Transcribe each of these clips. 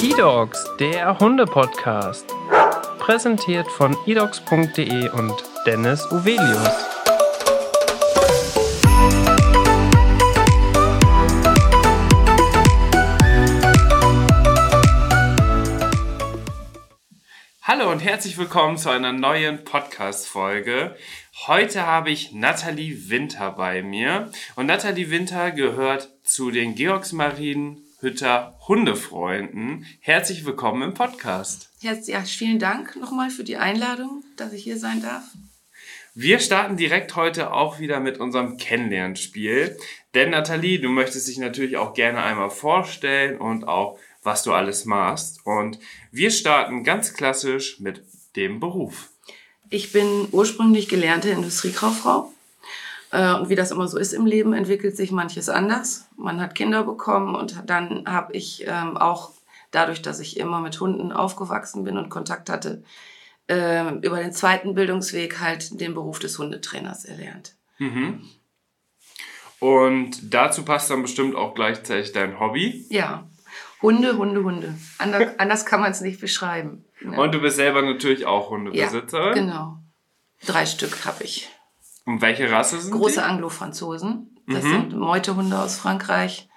eDogs, der Hunde-Podcast. Präsentiert von edogs.de und Dennis Uvelius. Hallo und herzlich willkommen zu einer neuen Podcast-Folge. Heute habe ich Nathalie Winter bei mir. Und Nathalie Winter gehört zu den Georgsmarien Hütter Hundefreunden. Herzlich willkommen im Podcast. Ja, vielen Dank nochmal für die Einladung, dass ich hier sein darf. Wir starten direkt heute auch wieder mit unserem Kennenlernspiel. Denn Nathalie, du möchtest dich natürlich auch gerne einmal vorstellen und auch, was du alles machst. Und wir starten ganz klassisch mit dem Beruf. Ich bin ursprünglich gelernte Industriekauffrau und wie das immer so ist im Leben, entwickelt sich manches anders. Man hat Kinder bekommen und dann habe ich ähm, auch dadurch, dass ich immer mit Hunden aufgewachsen bin und Kontakt hatte, äh, über den zweiten Bildungsweg halt den Beruf des Hundetrainers erlernt. Mhm. Und dazu passt dann bestimmt auch gleichzeitig dein Hobby. Ja, Hunde, Hunde, Hunde. Anders, anders kann man es nicht beschreiben. Ja. Und du bist selber natürlich auch Hundebesitzerin. Ja, genau. Drei Stück habe ich. Und welche Rasse sind Große Anglo-Franzosen. Das mhm. sind Meutehunde aus Frankreich,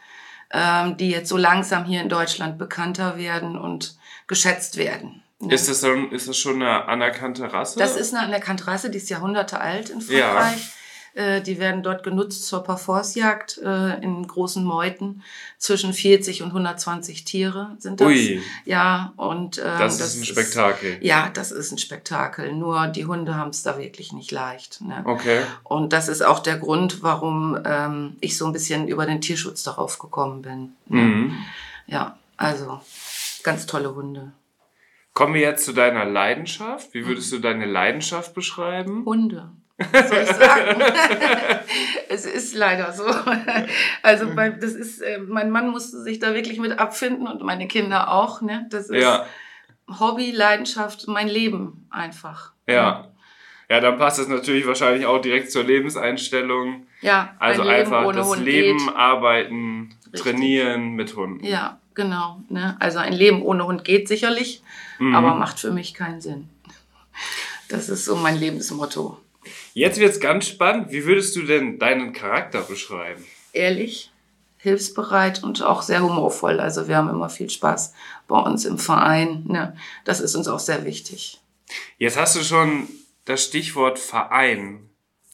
ähm, die jetzt so langsam hier in Deutschland bekannter werden und geschätzt werden. Ja. Ist, das dann, ist das schon eine anerkannte Rasse? Das ist eine anerkannte Rasse, die ist Jahrhunderte alt in Frankreich. Ja. Äh, die werden dort genutzt zur Parforcejagd äh, in großen Meuten. Zwischen 40 und 120 Tiere sind das. Ui. Ja, und äh, das, das, ist ein Spektakel. Ist, ja, das ist ein Spektakel. Nur die Hunde haben es da wirklich nicht leicht. Ne? Okay. Und das ist auch der Grund, warum ähm, ich so ein bisschen über den Tierschutz darauf gekommen bin. Ne? Mhm. Ja, also ganz tolle Hunde. Kommen wir jetzt zu deiner Leidenschaft. Wie würdest du deine Leidenschaft beschreiben? Hunde. Was soll ich sagen? es ist leider so. Also bei, das ist, äh, mein Mann musste sich da wirklich mit abfinden und meine Kinder auch. Ne? Das ist ja. Hobby, Leidenschaft, mein Leben einfach. Ja. Ja, dann passt es natürlich wahrscheinlich auch direkt zur Lebenseinstellung. Ja, also einfach das Hund Leben, geht. Arbeiten, Richtig. Trainieren mit Hunden. Ja, genau. Ne? Also ein Leben ohne Hund geht sicherlich, mhm. aber macht für mich keinen Sinn. Das ist so mein Lebensmotto. Jetzt wird es ganz spannend. Wie würdest du denn deinen Charakter beschreiben? Ehrlich, hilfsbereit und auch sehr humorvoll. Also wir haben immer viel Spaß bei uns im Verein. Ne? Das ist uns auch sehr wichtig. Jetzt hast du schon das Stichwort Verein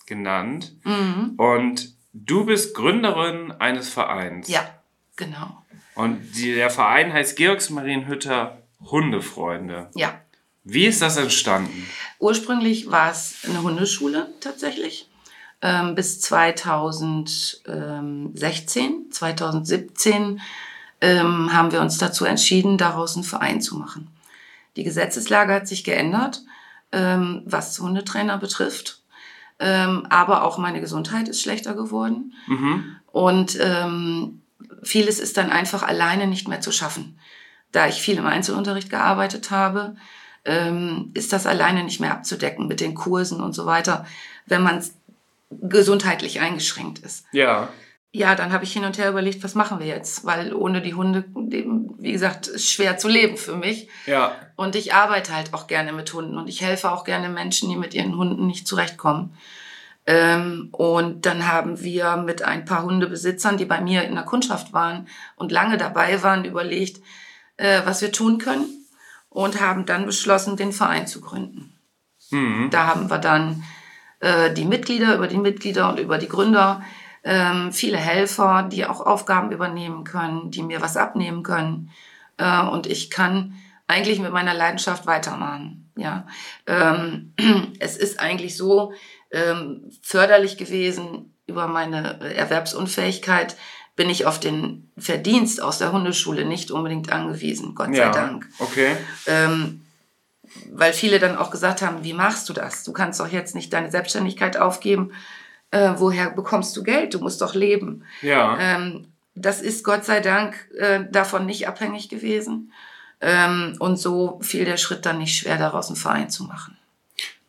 genannt. Mhm. Und du bist Gründerin eines Vereins. Ja, genau. Und die, der Verein heißt Georgsmarienhütter Hundefreunde. Ja. Wie ist das entstanden? Ursprünglich war es eine Hundeschule tatsächlich. Ähm, bis 2016, 2017 ähm, haben wir uns dazu entschieden, daraus einen Verein zu machen. Die Gesetzeslage hat sich geändert, ähm, was Hundetrainer betrifft. Ähm, aber auch meine Gesundheit ist schlechter geworden. Mhm. Und ähm, vieles ist dann einfach alleine nicht mehr zu schaffen. Da ich viel im Einzelunterricht gearbeitet habe, ähm, ist das alleine nicht mehr abzudecken mit den Kursen und so weiter, wenn man gesundheitlich eingeschränkt ist. Ja. Ja, dann habe ich hin und her überlegt, was machen wir jetzt? Weil ohne die Hunde, wie gesagt, ist schwer zu leben für mich. Ja. Und ich arbeite halt auch gerne mit Hunden und ich helfe auch gerne Menschen, die mit ihren Hunden nicht zurechtkommen. Ähm, und dann haben wir mit ein paar Hundebesitzern, die bei mir in der Kundschaft waren und lange dabei waren, überlegt, äh, was wir tun können und haben dann beschlossen, den Verein zu gründen. Mhm. Da haben wir dann äh, die Mitglieder, über die Mitglieder und über die Gründer, ähm, viele Helfer, die auch Aufgaben übernehmen können, die mir was abnehmen können. Äh, und ich kann eigentlich mit meiner Leidenschaft weitermachen. Ja, ähm, es ist eigentlich so ähm, förderlich gewesen über meine Erwerbsunfähigkeit, bin ich auf den Verdienst aus der Hundeschule nicht unbedingt angewiesen, Gott sei Dank. Okay. Ähm, weil viele dann auch gesagt haben, wie machst du das? Du kannst doch jetzt nicht deine Selbstständigkeit aufgeben. Äh, woher bekommst du Geld? Du musst doch leben. Ja. Ähm, das ist Gott sei Dank äh, davon nicht abhängig gewesen. Ähm, und so fiel der Schritt dann nicht schwer, daraus einen Verein zu machen.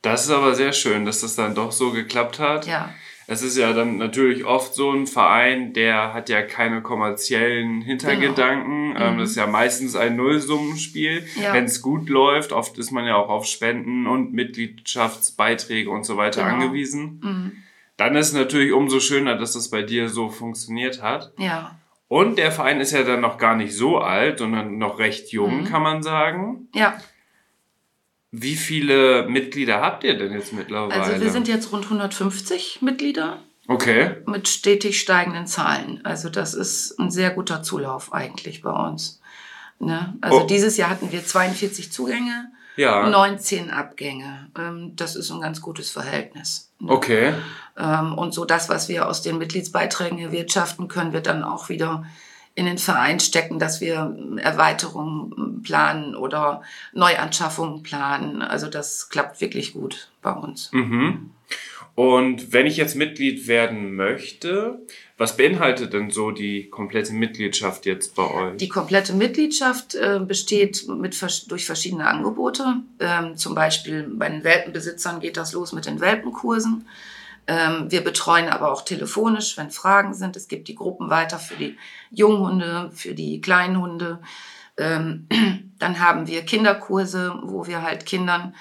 Das ist aber sehr schön, dass das dann doch so geklappt hat. Ja. Es ist ja dann natürlich oft so ein Verein, der hat ja keine kommerziellen Hintergedanken. Genau. Mhm. Das ist ja meistens ein Nullsummenspiel. Ja. Wenn es gut läuft, oft ist man ja auch auf Spenden und Mitgliedschaftsbeiträge und so weiter genau. angewiesen. Mhm. Dann ist es natürlich umso schöner, dass das bei dir so funktioniert hat. Ja. Und der Verein ist ja dann noch gar nicht so alt, sondern noch recht jung, mhm. kann man sagen. Ja. Wie viele Mitglieder habt ihr denn jetzt mittlerweile? Also wir sind jetzt rund 150 Mitglieder. Okay. Mit stetig steigenden Zahlen. Also das ist ein sehr guter Zulauf eigentlich bei uns. Ne? Also oh. dieses Jahr hatten wir 42 Zugänge, ja. 19 Abgänge. Ähm, das ist ein ganz gutes Verhältnis. Ne? Okay. Ähm, und so das, was wir aus den Mitgliedsbeiträgen erwirtschaften, können wir dann auch wieder in den Verein stecken, dass wir Erweiterungen planen oder Neuanschaffungen planen. Also das klappt wirklich gut bei uns. Mhm. Und wenn ich jetzt Mitglied werden möchte, was beinhaltet denn so die komplette Mitgliedschaft jetzt bei euch? Die komplette Mitgliedschaft äh, besteht mit, durch verschiedene Angebote. Ähm, zum Beispiel bei den Welpenbesitzern geht das los mit den Welpenkursen. Ähm, wir betreuen aber auch telefonisch, wenn Fragen sind. Es gibt die Gruppen weiter für die Junghunde, für die Kleinhunde. Ähm, dann haben wir Kinderkurse, wo wir halt Kindern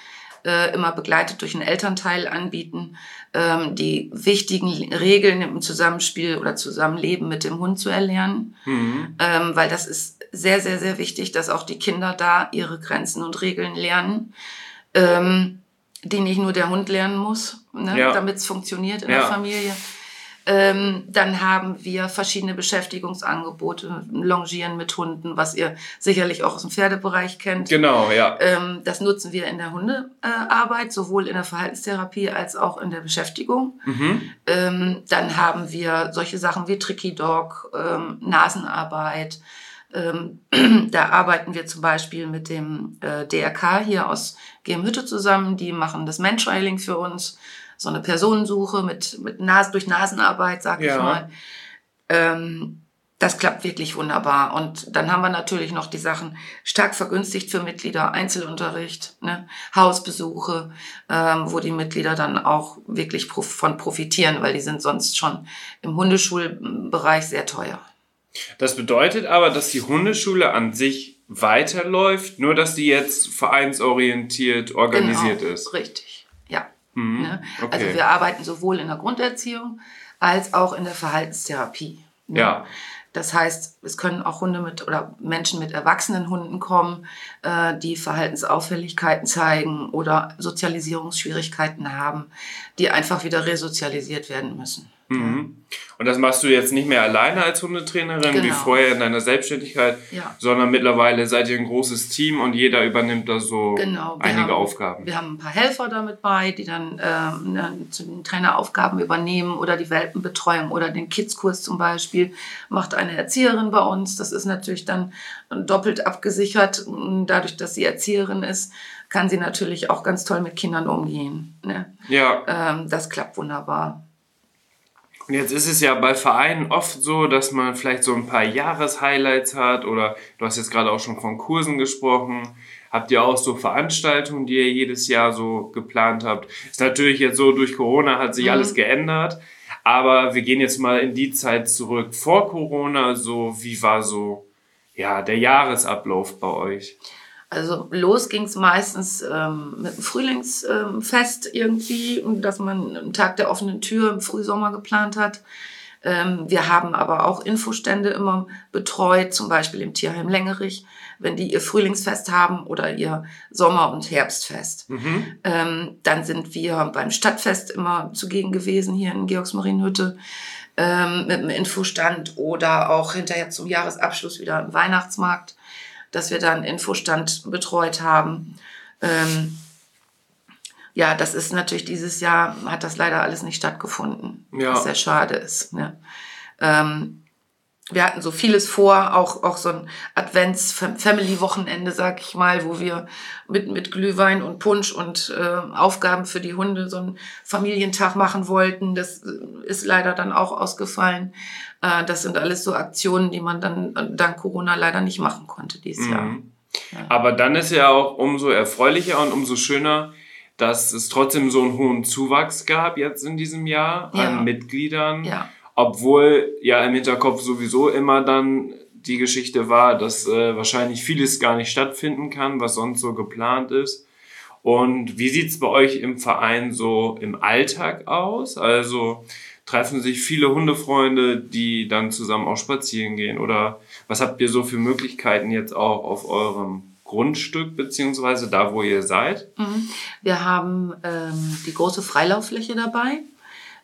äh, immer begleitet durch einen Elternteil anbieten, ähm, die wichtigen Regeln im Zusammenspiel oder Zusammenleben mit dem Hund zu erlernen. Mhm. weil das ist sehr, sehr, sehr wichtig, dass auch die Kinder da ihre Grenzen und Regeln lernen die nicht nur der Hund lernen muss, ne, ja. damit es funktioniert in ja. der Familie. Ähm, dann haben wir verschiedene Beschäftigungsangebote, Longieren mit Hunden, was ihr sicherlich auch aus dem Pferdebereich kennt. Genau, ja. Ähm, das nutzen wir in der Hundearbeit, sowohl in der Verhaltenstherapie als auch in der Beschäftigung. Mhm. Ähm, dann haben wir solche Sachen wie Tricky Dog, ähm, Nasenarbeit, ähm, da arbeiten wir zum Beispiel mit dem äh, DRK hier aus GM zusammen. Die machen das Mantrailing für uns. So eine Personensuche mit, mit Nas durch Nasenarbeit, sag ja. ich mal. Ähm, das klappt wirklich wunderbar. Und dann haben wir natürlich noch die Sachen stark vergünstigt für Mitglieder, Einzelunterricht, ne? Hausbesuche, ähm, wo die Mitglieder dann auch wirklich von profitieren, weil die sind sonst schon im Hundeschulbereich sehr teuer. Das bedeutet aber, dass die Hundeschule an sich weiterläuft, nur dass die jetzt vereinsorientiert organisiert genau, ist. Richtig, ja. Mhm, ne? okay. Also wir arbeiten sowohl in der Grunderziehung als auch in der Verhaltenstherapie. Ne? Ja. Das heißt, es können auch Hunde mit oder Menschen mit erwachsenen Hunden kommen, äh, die Verhaltensauffälligkeiten zeigen oder Sozialisierungsschwierigkeiten haben, die einfach wieder resozialisiert werden müssen. Mhm. Und das machst du jetzt nicht mehr alleine als Hundetrainerin genau. wie vorher in deiner Selbstständigkeit, ja. sondern mittlerweile seid ihr ein großes Team und jeder übernimmt da so genau. einige haben, Aufgaben. Wir haben ein paar Helfer damit bei, die dann ähm, ne, zu den Traineraufgaben übernehmen oder die Welpenbetreuung oder den Kidskurs zum Beispiel macht eine Erzieherin bei uns. Das ist natürlich dann doppelt abgesichert. Dadurch, dass sie Erzieherin ist, kann sie natürlich auch ganz toll mit Kindern umgehen. Ne? Ja. Ähm, das klappt wunderbar. Und jetzt ist es ja bei Vereinen oft so, dass man vielleicht so ein paar Jahreshighlights hat oder du hast jetzt gerade auch schon von Kursen gesprochen. Habt ihr auch so Veranstaltungen, die ihr jedes Jahr so geplant habt? Ist natürlich jetzt so, durch Corona hat sich mhm. alles geändert. Aber wir gehen jetzt mal in die Zeit zurück vor Corona. So, wie war so, ja, der Jahresablauf bei euch? Also los ging es meistens ähm, mit dem Frühlingsfest ähm, irgendwie, dass man einen Tag der offenen Tür im Frühsommer geplant hat. Ähm, wir haben aber auch Infostände immer betreut, zum Beispiel im Tierheim Längerich, wenn die ihr Frühlingsfest haben oder ihr Sommer- und Herbstfest. Mhm. Ähm, dann sind wir beim Stadtfest immer zugegen gewesen hier in Georgsmarienhütte ähm, mit einem Infostand oder auch hinterher zum Jahresabschluss wieder im Weihnachtsmarkt dass wir da einen Infostand betreut haben. Ähm, ja, das ist natürlich dieses Jahr, hat das leider alles nicht stattgefunden, ja. was sehr schade ist. Ne? Ähm, wir hatten so vieles vor, auch, auch so ein Advents-Family-Wochenende, sag ich mal, wo wir mit, mit Glühwein und Punsch und äh, Aufgaben für die Hunde so einen Familientag machen wollten. Das äh, ist leider dann auch ausgefallen. Äh, das sind alles so Aktionen, die man dann dank Corona leider nicht machen konnte dieses mhm. Jahr. Ja. Aber dann ist ja auch umso erfreulicher und umso schöner, dass es trotzdem so einen hohen Zuwachs gab jetzt in diesem Jahr Ja. an Mitgliedern. Ja. Obwohl ja im Hinterkopf sowieso immer dann die Geschichte war, dass äh, wahrscheinlich vieles gar nicht stattfinden kann, was sonst so geplant ist. Und wie sieht's bei euch im Verein so im Alltag aus? Also treffen sich viele Hundefreunde, die dann zusammen auch spazieren gehen? Oder was habt ihr so für Möglichkeiten jetzt auch auf eurem Grundstück, beziehungsweise da, wo ihr seid? Mhm. Wir haben ähm, die große Freilauffläche dabei,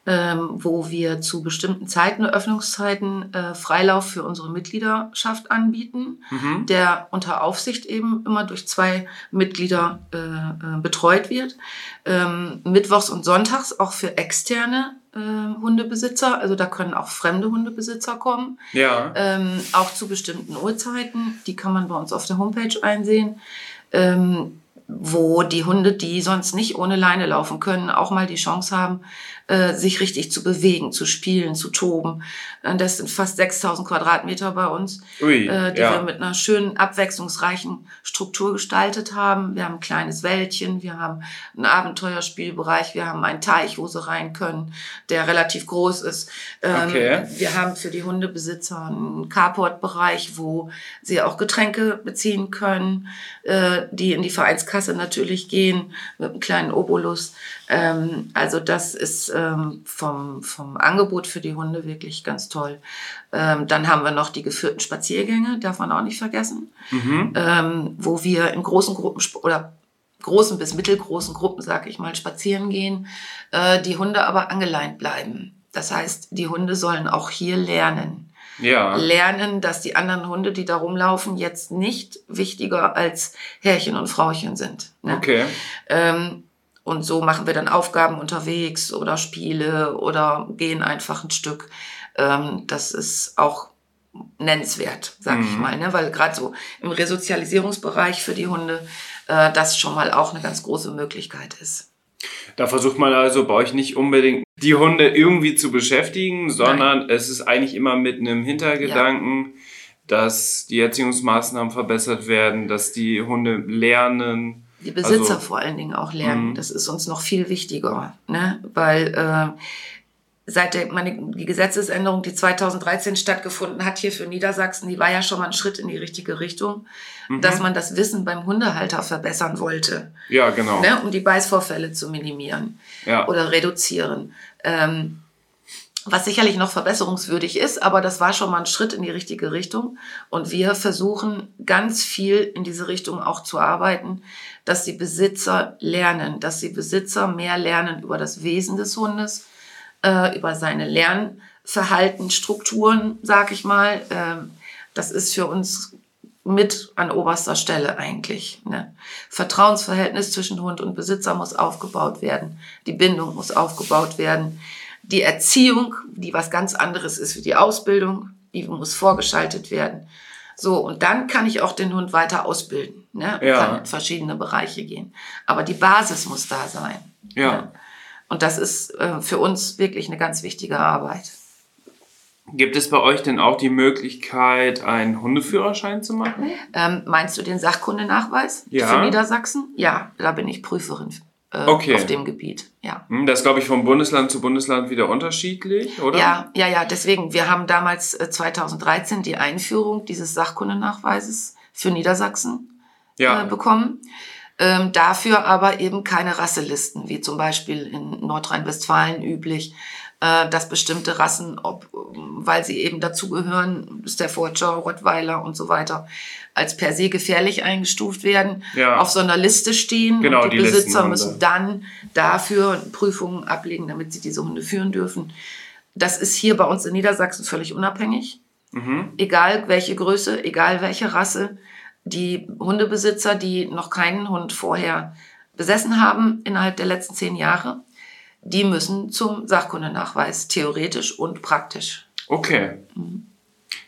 ähm, wo wir zu bestimmten Zeiten, Öffnungszeiten, äh, Freilauf für unsere Mitgliederschaft anbieten, Mhm. der unter Aufsicht eben immer durch zwei Mitglieder äh, äh, betreut wird. Ähm, mittwochs und sonntags auch für externe äh, Hundebesitzer, also da können auch fremde Hundebesitzer kommen Ja. ähm, auch zu bestimmten Uhrzeiten. Die kann man bei uns auf der Homepage einsehen, ähm, wo die Hunde, die sonst nicht ohne Leine laufen können, auch mal die Chance haben, äh, sich richtig zu bewegen, zu spielen, zu toben. Äh, Das sind fast 6000 Quadratmeter bei uns, Ui, äh, die ja. wir mit einer schönen, abwechslungsreichen Struktur gestaltet haben. Wir haben ein kleines Wäldchen, wir haben einen Abenteuerspielbereich, wir haben einen Teich, wo sie rein können, der relativ groß ist. Ähm, Okay. Wir haben für die Hundebesitzer einen Carport-Bereich, wo sie auch Getränke beziehen können, äh, die in die Vereinskasse natürlich gehen, mit einem kleinen Obolus. Ähm, also das ist ähm, vom, vom Angebot für die Hunde wirklich ganz toll. Ähm, dann haben wir noch die geführten Spaziergänge, darf man auch nicht vergessen, Mhm. ähm, wo wir in großen Gruppen oder großen bis mittelgroßen Gruppen, sag ich mal, spazieren gehen, äh, die Hunde aber angeleint bleiben. Das heißt, die Hunde sollen auch hier lernen. Ja. Lernen, dass die anderen Hunde, die da rumlaufen, jetzt nicht wichtiger als Herrchen und Frauchen sind. Ne? Okay. Ähm, und so machen wir dann Aufgaben unterwegs oder Spiele oder gehen einfach ein Stück. Ähm, das ist auch nennenswert, sag ich Mhm. mal, ne? weil gerade so im Resozialisierungsbereich für die Hunde äh, das schon mal auch eine ganz große Möglichkeit ist. Da versucht man also bei euch nicht unbedingt die Hunde irgendwie zu beschäftigen, sondern es ist eigentlich immer mit einem Hintergedanken, dass die Erziehungsmaßnahmen verbessert werden, dass die Hunde lernen. Die Besitzer Also- vor allen Dingen auch lernen. Mhm. Das ist uns noch viel wichtiger, ne? weil äh, seit der, meine, die Gesetzesänderung, die 2013 stattgefunden hat hier für Niedersachsen, die war ja schon mal ein Schritt in die richtige Richtung, Mhm. dass man das Wissen beim Hundehalter verbessern wollte, Ja, genau. ne? um die Beißvorfälle zu minimieren Ja. oder reduzieren. Ähm, was sicherlich noch verbesserungswürdig ist, aber das war schon mal ein Schritt in die richtige Richtung. Und wir versuchen ganz viel in diese Richtung auch zu arbeiten, dass die Besitzer lernen, dass die Besitzer mehr lernen über das Wesen des Hundes, äh, über seine Lernverhaltensstrukturen, sag ich mal. Ähm, das ist für uns mit an oberster Stelle eigentlich. Ne? Vertrauensverhältnis zwischen Hund und Besitzer muss aufgebaut werden. Die Bindung muss aufgebaut werden. Die Erziehung, die was ganz anderes ist wie die Ausbildung, die muss vorgeschaltet werden. So, und dann kann ich auch den Hund weiter ausbilden. Ne? Ja. Kann in verschiedene Bereiche gehen. Aber die Basis muss da sein. Ja. Ne? Und das ist äh, für uns wirklich eine ganz wichtige Arbeit. Gibt es bei euch denn auch die Möglichkeit, einen Hundeführerschein zu machen? Ähm, meinst du den Sachkundenachweis Ja. für Niedersachsen? Ja, da bin ich Prüferin äh, Okay. auf dem Gebiet. Ja. Hm, Das ist, glaube ich, von Bundesland zu Bundesland wieder unterschiedlich, oder? Ja, ja, ja, deswegen, wir haben damals äh, 2013 die Einführung dieses Sachkundenachweises für Niedersachsen Ja. äh, bekommen. Ähm, dafür aber eben keine Rasselisten, wie zum Beispiel in Nordrhein-Westfalen üblich, äh, dass bestimmte Rassen, ob, ähm, weil sie eben dazugehören, Staffordshire, Rottweiler und so weiter, als per se gefährlich eingestuft werden, Ja. auf so einer Liste stehen. Genau, und die, die Besitzer müssen dann dafür Prüfungen ablegen, damit sie diese Hunde führen dürfen. Das ist hier bei uns in Niedersachsen völlig unabhängig Mhm. egal welche Größe, egal welche Rasse, die Hundebesitzer, die noch keinen Hund vorher besessen haben innerhalb der letzten zehn Jahre, die müssen zum Sachkundenachweis, theoretisch und praktisch. Okay.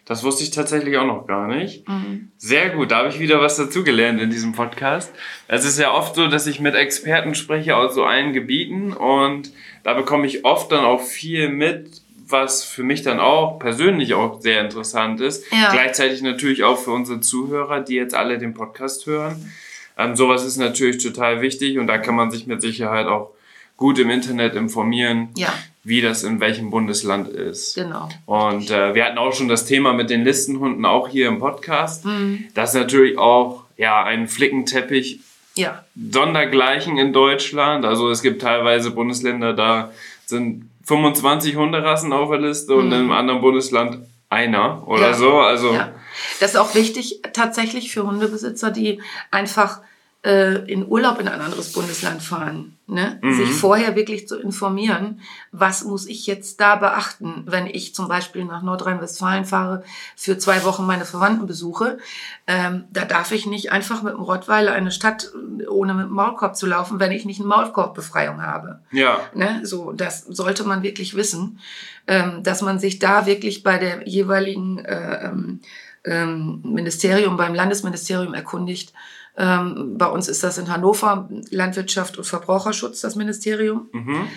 Das wusste ich tatsächlich auch noch gar nicht. Mhm. Sehr gut, da habe ich wieder was dazugelernt in diesem Podcast. Es ist ja oft so, dass ich mit Experten spreche aus so allen Gebieten und da bekomme ich oft dann auch viel mit, was für mich dann auch persönlich auch sehr interessant ist. Ja. Gleichzeitig natürlich auch für unsere Zuhörer, die jetzt alle den Podcast hören. Ähm, sowas ist natürlich total wichtig und da kann man sich mit Sicherheit auch gut im Internet informieren, Ja, wie das in welchem Bundesland ist. genau. Und äh, wir hatten auch schon das Thema mit den Listenhunden auch hier im Podcast. Mhm. Das ist natürlich auch ja ein Flickenteppich Ja, sondergleichen in Deutschland. Also es gibt teilweise Bundesländer, da sind 25 Hunderassen auf der Liste und im anderen Bundesland einer oder Mhm. Ja. so. Also ja. Das ist auch wichtig tatsächlich für Hundebesitzer, die einfach äh, in Urlaub in ein anderes Bundesland fahren. Ne? Sich vorher wirklich zu informieren, was muss ich jetzt da beachten, wenn ich zum Beispiel nach Nordrhein-Westfalen fahre, für zwei Wochen meine Verwandten besuche. Ähm, da darf ich nicht einfach mit dem Rottweiler eine Stadt äh, ohne mit dem Maulkorb zu laufen, wenn ich nicht eine Maulkorbbefreiung habe. ja, Ne? So, das sollte man wirklich wissen, ähm, dass man sich da wirklich bei der jeweiligen äh, ähm, ähm, Ministerium, beim Landesministerium erkundigt. Ähm, bei uns ist das in Hannover Landwirtschaft und Verbraucherschutz, das Ministerium. mhm.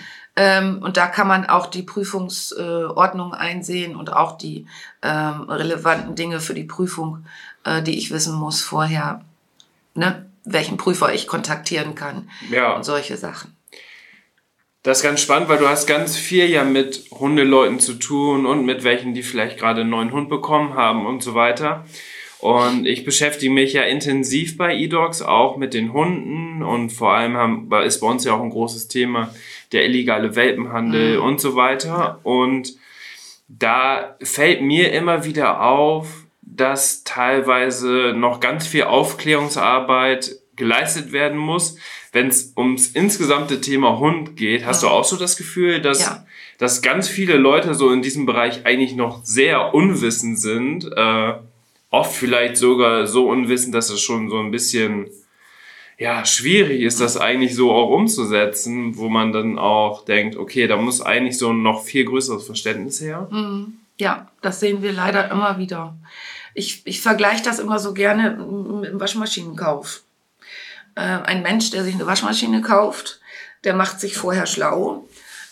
Ähm, und da kann man auch die Prüfungsordnung äh, einsehen und auch die ähm, relevanten Dinge für die Prüfung, äh, die ich wissen muss vorher, ne? welchen Prüfer ich kontaktieren kann ja. und solche Sachen. Das ist ganz spannend, weil du hast ganz viel ja mit Hundeleuten zu tun und mit welchen, die vielleicht gerade einen neuen Hund bekommen haben und so weiter. Und ich beschäftige mich ja intensiv bei eDogs auch mit den Hunden und vor allem haben, ist bei uns ja auch ein großes Thema der illegale Welpenhandel und so weiter. Und da fällt mir immer wieder auf, dass teilweise noch ganz viel Aufklärungsarbeit geleistet werden muss. Wenn es ums insgesamte Thema Hund geht, hast Ja. du auch so das Gefühl, dass, Ja. dass ganz viele Leute so in diesem Bereich eigentlich noch sehr unwissend sind. Äh, oft vielleicht sogar so unwissend, dass es schon so ein bisschen ja, schwierig ist, das eigentlich so auch umzusetzen, wo man dann auch denkt, okay, da muss eigentlich so ein noch viel größeres Verständnis her. Ja, das sehen wir leider immer wieder. Ich, ich vergleiche das immer so gerne mit dem Waschmaschinenkauf. Äh, ein Mensch, der sich eine Waschmaschine kauft, der macht sich vorher schlau.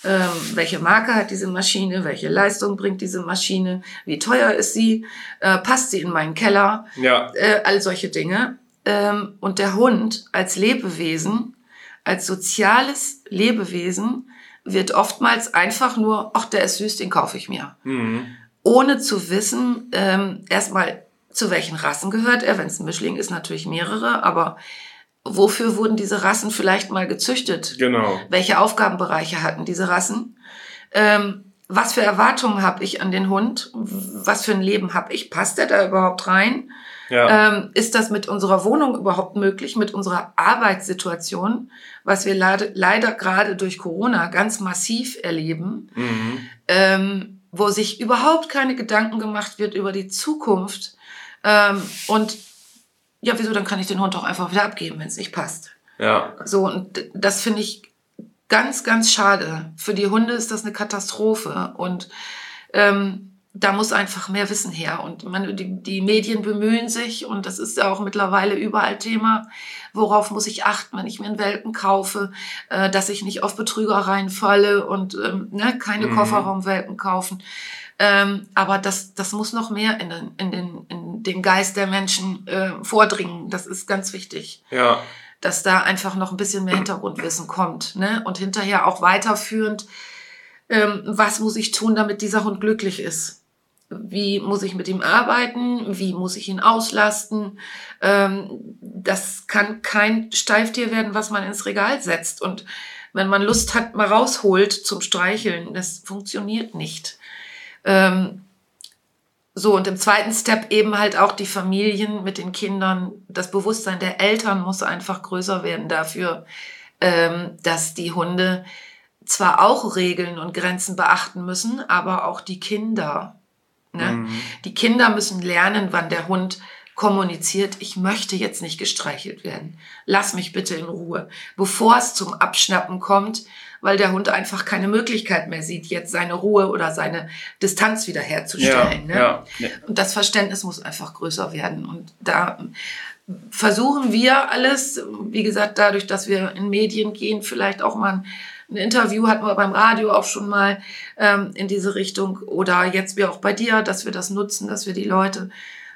Ähm, welche Marke hat diese Maschine? Welche Leistung bringt diese Maschine? Wie teuer ist sie? Äh, passt sie in meinen Keller? Ja, äh, all solche Dinge. Ähm, und der Hund als Lebewesen, als soziales Lebewesen, wird oftmals einfach nur, ach, der ist süß, den kaufe ich mir. Ohne zu wissen, ähm, erstmal, zu welchen Rassen gehört er. Wenn es ein Mischling ist, natürlich mehrere, aber wofür wurden diese Rassen vielleicht mal gezüchtet? genau. Welche Aufgabenbereiche hatten diese Rassen? Ähm, was für Erwartungen habe ich an den Hund? Was für ein Leben habe ich? Passt der da überhaupt rein? Ja, Ähm, ist das mit unserer Wohnung überhaupt möglich, mit unserer Arbeitssituation, was wir leider, leider gerade durch Corona ganz massiv erleben, mhm. ähm, wo sich überhaupt keine Gedanken gemacht wird über die Zukunft. Ähm, und ja, wieso, dann kann ich den Hund doch einfach wieder abgeben, wenn es nicht passt. ja, So, und das finde ich ganz, ganz schade. Für die Hunde ist das eine Katastrophe. Und ähm, da muss einfach mehr Wissen her. Und man, die, die Medien bemühen sich, und das ist ja auch mittlerweile überall Thema, worauf muss ich achten, wenn ich mir einen Welpen kaufe, äh, dass ich nicht auf Betrüger reinfalle und ähm, ne, keine Mhm. Kofferraumwelpen kaufen. Ähm, aber das, das muss noch mehr in den, in den, in den Geist der Menschen äh, vordringen. Das ist ganz wichtig ja, dass da einfach noch ein bisschen mehr Hintergrundwissen kommt. Ne? Und hinterher auch weiterführend, ähm, was muss ich tun, damit dieser Hund glücklich ist? Wie muss ich mit ihm arbeiten? Wie muss ich ihn auslasten? Ähm, das kann kein Steiftier werden, was man ins Regal setzt. Und wenn man Lust hat, mal rausholt zum Streicheln, das funktioniert nicht. Ähm, so, und im zweiten Step eben halt auch die Familien mit den Kindern. Das Bewusstsein der Eltern muss einfach größer werden dafür, ähm, dass die Hunde zwar auch Regeln und Grenzen beachten müssen, aber auch die Kinder. Ne? Die Kinder müssen lernen, wann der Hund kommuniziert, ich möchte jetzt nicht gestreichelt werden. Lass mich bitte in Ruhe. Bevor es zum Abschnappen kommt, weil der Hund einfach keine Möglichkeit mehr sieht, jetzt seine Ruhe oder seine Distanz wiederherzustellen. Ja, ne? ja. Ja. Und das Verständnis muss einfach größer werden. Und da versuchen wir alles, wie gesagt, dadurch, dass wir in Medien gehen, vielleicht auch mal ein, ein Interview hatten wir beim Radio auch schon mal ähm, in diese Richtung oder jetzt wir auch bei dir, dass wir das nutzen, dass wir die Leute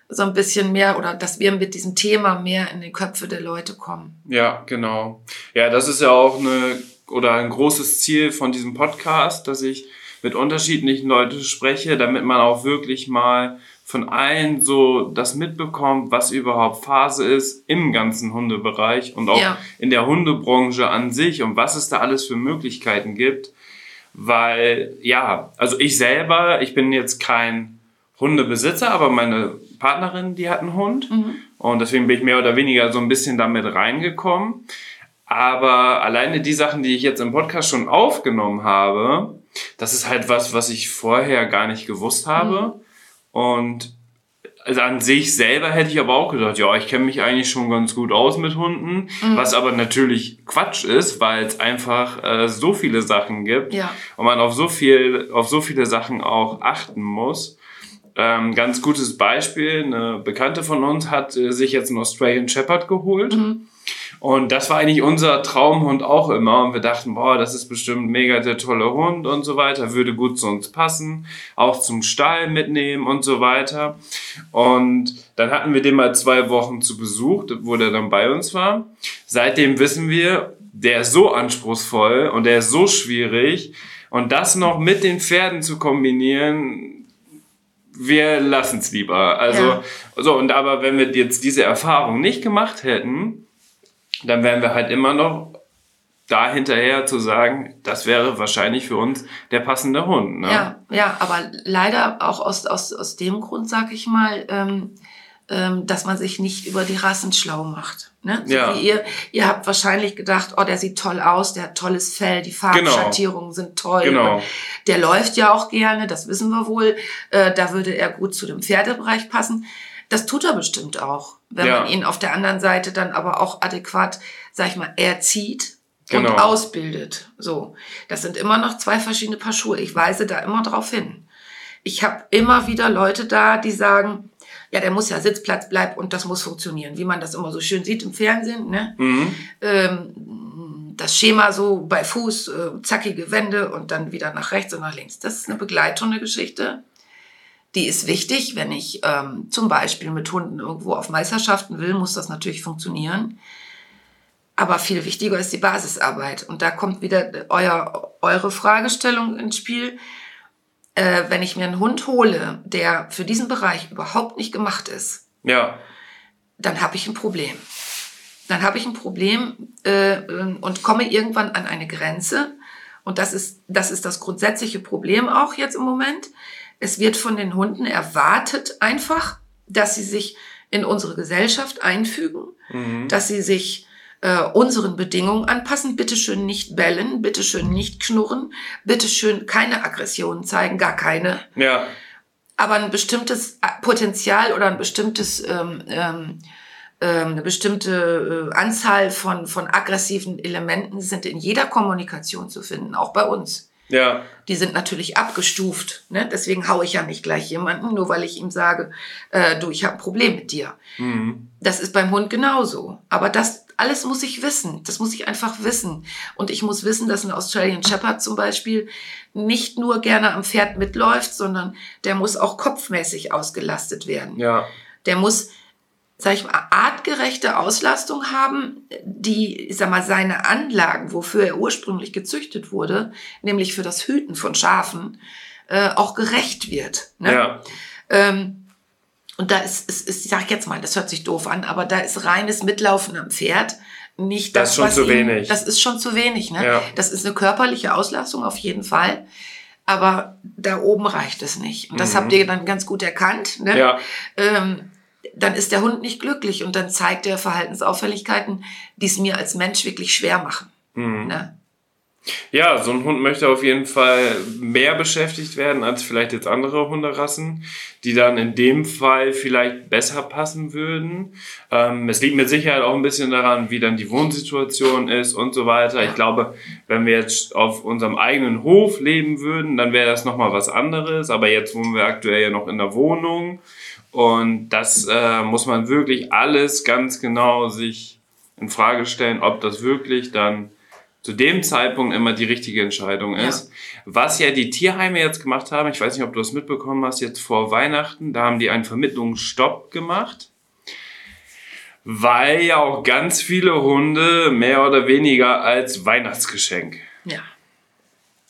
so ein bisschen mehr oder dass wir mit diesem Thema mehr in die Köpfe der Leute kommen. Ja, genau. Ja, das ist ja auch eine oder ein großes Ziel von diesem Podcast, dass ich mit unterschiedlichen Leuten spreche, damit man auch wirklich mal von allen so das mitbekommt, was überhaupt Phase ist im ganzen Hundebereich und auch ja. in der Hundebranche an sich und was es da alles für Möglichkeiten gibt. Weil, ja, also ich selber, ich bin jetzt kein Hundebesitzer, aber meine Partnerin, die hat einen Hund. Mhm. Und deswegen bin ich mehr oder weniger so ein bisschen damit reingekommen. Aber alleine die Sachen, die ich jetzt im Podcast schon aufgenommen habe, das ist halt was, was ich vorher gar nicht gewusst habe. Mhm. Und also an sich selber hätte ich aber auch gedacht, ja, ich kenne mich eigentlich schon ganz gut aus mit Hunden, mhm. was aber natürlich Quatsch ist, weil es einfach äh, so viele Sachen gibt ja. und man auf so viel, auf so viele Sachen auch achten muss. Ähm, ganz gutes Beispiel, eine Bekannte von uns hat äh, sich jetzt einen Australian Shepherd geholt. Mhm. Und das war eigentlich unser Traumhund auch immer. Und wir dachten, boah, das ist bestimmt mega der tolle Hund und so weiter, würde gut zu uns passen, auch zum Stall mitnehmen und so weiter. Und dann hatten wir den mal zwei Wochen zu Besuch, wo der dann bei uns war. Seitdem wissen wir, der ist so anspruchsvoll und der ist so schwierig. Und das noch mit den Pferden zu kombinieren, wir lassen es lieber. Also, ja. so, und aber wenn wir jetzt diese Erfahrung nicht gemacht hätten, dann wären wir halt immer noch da hinterher zu sagen, das wäre wahrscheinlich für uns der passende Hund. Ne? Ja, ja, aber leider auch aus, aus, aus dem Grund, sag ich mal, ähm, ähm, dass man sich nicht über die Rassen schlau macht. Ne? So ja. wie ihr, ihr habt wahrscheinlich gedacht, oh, der sieht toll aus, der hat tolles Fell, die Farbschattierungen genau. sind toll. Genau. Der läuft ja auch gerne, das wissen wir wohl. Äh, da würde er gut zu dem Pferdebereich passen. Das tut er bestimmt auch, wenn ja. man ihn auf der anderen Seite dann aber auch adäquat, sag ich mal, erzieht genau. und ausbildet. So, das sind immer noch zwei verschiedene Paar Schuhe. Ich weise da immer drauf hin. Ich habe immer wieder Leute da, die sagen, ja, der muss ja Sitzplatz bleiben und das muss funktionieren, wie man das immer so schön sieht im Fernsehen. Ne? Mhm. Ähm, das Schema so bei Fuß, äh, zackige Wände und dann wieder nach rechts und nach links. Das ist eine Begleithundegeschichte. Die ist wichtig, wenn ich ähm, zum Beispiel mit Hunden irgendwo auf Meisterschaften will, muss das natürlich funktionieren. Aber viel wichtiger ist die Basisarbeit. Und da kommt wieder euer, eure Fragestellung ins Spiel. Äh, wenn ich mir einen Hund hole, der für diesen Bereich überhaupt nicht gemacht ist, ja. dann habe ich ein Problem. Dann habe ich ein Problem äh, und komme irgendwann an eine Grenze. Und das ist, das ist das grundsätzliche Problem auch jetzt im Moment. Es wird von den Hunden erwartet einfach, dass sie sich in unsere Gesellschaft einfügen, mhm. dass sie sich äh, unseren Bedingungen anpassen. Bitte schön nicht bellen, bitte schön nicht knurren, bitte schön keine Aggressionen zeigen, gar keine. Ja. Aber ein bestimmtes Potenzial oder ein bestimmtes ähm, ähm, ähm eine bestimmte äh, Anzahl von, von aggressiven Elementen sind in jeder Kommunikation zu finden, auch bei uns. Ja. Die sind natürlich abgestuft. Ne? Deswegen haue ich ja nicht gleich jemanden, nur weil ich ihm sage, äh, du, ich habe ein Problem mit dir. Mhm. Das ist beim Hund genauso. Aber das alles muss ich wissen. Das muss ich einfach wissen. Und ich muss wissen, dass ein Australian Shepherd zum Beispiel nicht nur gerne am Pferd mitläuft, sondern der muss auch kopfmäßig ausgelastet werden. Ja. Der muss sag ich mal, artgerechte Auslastung haben, die, ich sag mal, seine Anlagen, wofür er ursprünglich gezüchtet wurde, nämlich für das Hüten von Schafen, äh, auch gerecht wird. Ne? Ja. Ähm, und da ist, ist, ist, ich sag jetzt mal, das hört sich doof an, aber da ist reines Mitlaufen am Pferd nicht das, das ist schon zu ihm, wenig. Das ist schon zu wenig. Ne? Ja. Das ist eine körperliche Auslastung auf jeden Fall. Aber da oben reicht es nicht. Und das mhm. habt ihr dann ganz gut erkannt. Ne? Ja. Ähm, dann ist der Hund nicht glücklich und dann zeigt er Verhaltensauffälligkeiten, die es mir als Mensch wirklich schwer machen. Mhm. Ne? Ja, so ein Hund möchte auf jeden Fall mehr beschäftigt werden als vielleicht jetzt andere Hunderassen, die dann in dem Fall vielleicht besser passen würden. Ähm, es liegt mit Sicherheit auch ein bisschen daran, wie dann die Wohnsituation ist und so weiter. Ich glaube, wenn wir jetzt auf unserem eigenen Hof leben würden, dann wäre das nochmal was anderes. Aber jetzt wohnen wir aktuell ja noch in der Wohnung und das äh, muss man wirklich alles ganz genau sich in Frage stellen, ob das wirklich dann zu dem Zeitpunkt immer die richtige Entscheidung ist. Ja. Was ja die Tierheime jetzt gemacht haben, ich weiß nicht, ob du das mitbekommen hast, jetzt vor Weihnachten, da haben die einen Vermittlungsstopp gemacht weil ja auch ganz viele Hunde mehr oder weniger als Weihnachtsgeschenk ja.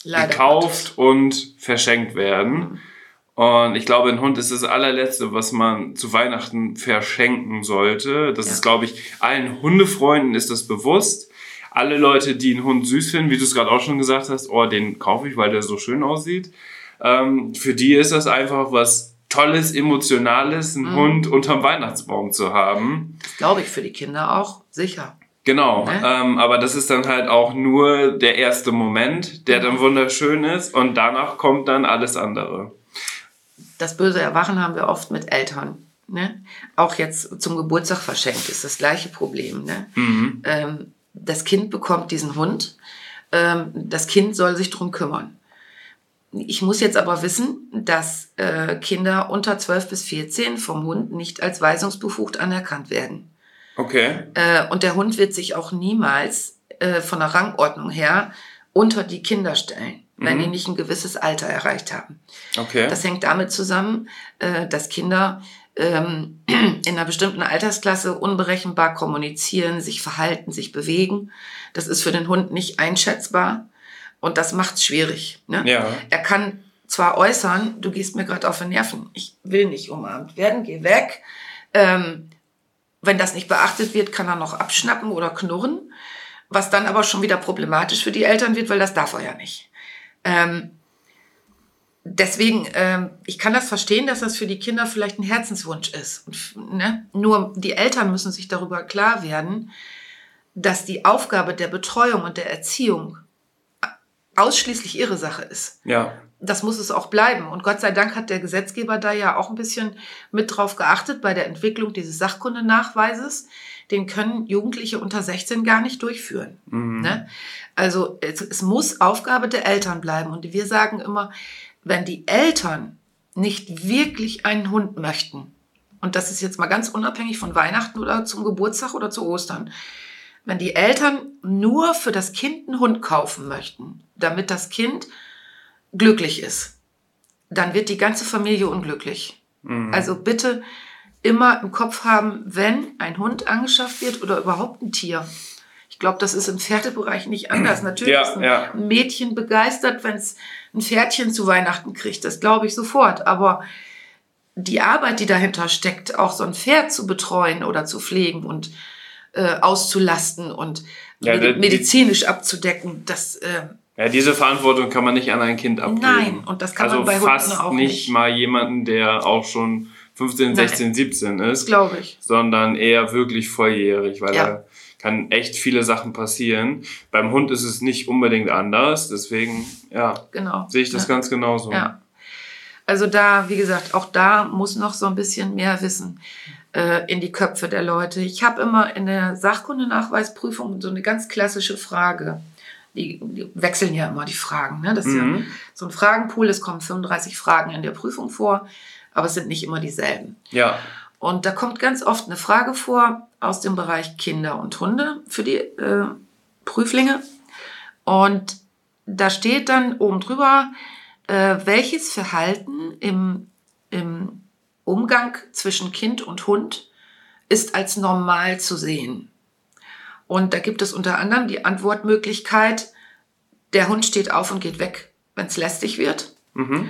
Leider gekauft und verschenkt werden. Und ich glaube, ein Hund ist das allerletzte, was man zu Weihnachten verschenken sollte. Das ja. ist, glaube ich, allen Hundefreunden ist das bewusst. Alle Leute, die einen Hund süß finden, wie du es gerade auch schon gesagt hast, oh, den kaufe ich, weil der so schön aussieht. Ähm, für die ist das einfach was tolles, emotionales, einen mhm. Hund unterm Weihnachtsbaum zu haben. Glaube ich für die Kinder auch, sicher. Genau, ne? ähm, aber das ist dann halt auch nur der erste Moment, der dann wunderschön ist und danach kommt dann alles andere. Das böse Erwachen haben wir oft mit Eltern. Ne? Auch jetzt zum Geburtstag verschenkt ist das gleiche Problem. Ne? Mhm. Ähm, das Kind bekommt diesen Hund, ähm, das Kind soll sich drum kümmern. Ich muss jetzt aber wissen, dass äh, Kinder unter 12 bis 14 vom Hund nicht als weisungsbefugt anerkannt werden. Okay. Äh, und der Hund wird sich auch niemals äh, von der Rangordnung her unter die Kinder stellen, mhm. wenn die nicht ein gewisses Alter erreicht haben. Okay. Das hängt damit zusammen, äh, dass Kinder ähm, in einer bestimmten Altersklasse unberechenbar kommunizieren, sich verhalten, sich bewegen. Das ist für den Hund nicht einschätzbar. Und das macht's schwierig. Ne? Ja. Er kann zwar äußern, du gehst mir gerade auf den Nerven, ich will nicht umarmt werden, geh weg. Ähm, wenn das nicht beachtet wird, kann er noch abschnappen oder knurren, was dann aber schon wieder problematisch für die Eltern wird, weil das darf er ja nicht. Ähm, deswegen, ähm, ich kann das verstehen, dass das für die Kinder vielleicht ein Herzenswunsch ist. Und, ne? Nur die Eltern müssen sich darüber klar werden, dass die Aufgabe der Betreuung und der Erziehung ausschließlich ihre Sache ist. Ja. Das muss es auch bleiben. Und Gott sei Dank hat der Gesetzgeber da ja auch ein bisschen mit drauf geachtet bei der Entwicklung dieses Sachkundenachweises. Den können Jugendliche unter 16 gar nicht durchführen. Mhm. Ne? Also es, es muss Aufgabe der Eltern bleiben. Und wir sagen immer, wenn die Eltern nicht wirklich einen Hund möchten, und das ist jetzt mal ganz unabhängig von Weihnachten oder zum Geburtstag oder zu Ostern, wenn die Eltern nur für das Kind einen Hund kaufen möchten, damit das Kind glücklich ist, dann wird die ganze Familie unglücklich. Mhm. Also bitte immer im Kopf haben, wenn ein Hund angeschafft wird oder überhaupt ein Tier. Ich glaube, das ist im Pferdebereich nicht anders. Natürlich ja, ist ein ja. Mädchen begeistert, wenn es ein Pferdchen zu Weihnachten kriegt. Das glaube ich sofort. Aber die Arbeit, die dahinter steckt, auch so ein Pferd zu betreuen oder zu pflegen und äh, auszulasten und ja, medizinisch abzudecken. Das, äh, ja, diese Verantwortung kann man nicht an ein Kind abgeben. Nein, und das kann also man bei fast Hunden auch nicht. nicht mal jemanden, der auch schon 15, 16, Nein, 17 ist. Glaube ich. Sondern eher wirklich volljährig, weil ja. da kann echt viele Sachen passieren. Beim Hund ist es nicht unbedingt anders, deswegen, ja, genau. sehe ich das ja. ganz genauso. Ja. Also da, wie gesagt, auch da muss noch so ein bisschen mehr Wissen äh, in die Köpfe der Leute. Ich habe immer in der Sachkundenachweisprüfung so eine ganz klassische Frage. Die, die wechseln ja immer die Fragen. Ne? Das ist mhm. ja so ein Fragenpool, es kommen 35 Fragen in der Prüfung vor, aber es sind nicht immer dieselben. Ja. Und da kommt ganz oft eine Frage vor aus dem Bereich Kinder und Hunde für die äh, Prüflinge. Und da steht dann oben drüber, äh, welches Verhalten im, im Umgang zwischen Kind und Hund ist als normal zu sehen. Und da gibt es unter anderem die Antwortmöglichkeit, der Hund steht auf und geht weg, wenn es lästig wird. Mhm.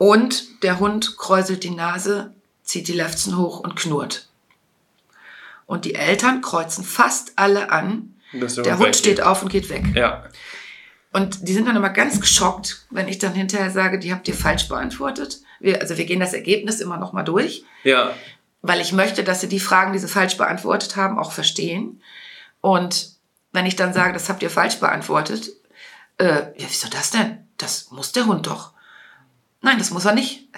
Und der Hund kräuselt die Nase, zieht die Lefzen hoch und knurrt. Und die Eltern kreuzen fast alle an. Der Hund steht auf und geht weg. Ja. Und die sind dann immer ganz geschockt, wenn ich dann hinterher sage, die habt ihr falsch beantwortet. Wir, also wir gehen das Ergebnis immer noch mal durch. Ja. Weil ich möchte, dass sie die Fragen, die sie falsch beantwortet haben, auch verstehen. Und wenn ich dann sage, das habt ihr falsch beantwortet, äh, ja, wieso das denn? Das muss der Hund doch. Nein, das muss er nicht.